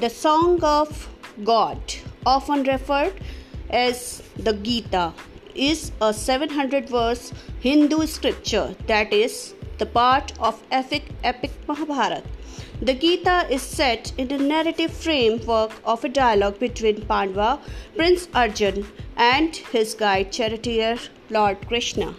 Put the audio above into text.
The Song of God, often referred as the Gita, is a 700 verse Hindu scripture that is the part of epic, epic Mahabharata. The Gita is set in the narrative framework of a dialogue between Pandava, Prince Arjun, and his guide charioteer Lord Krishna.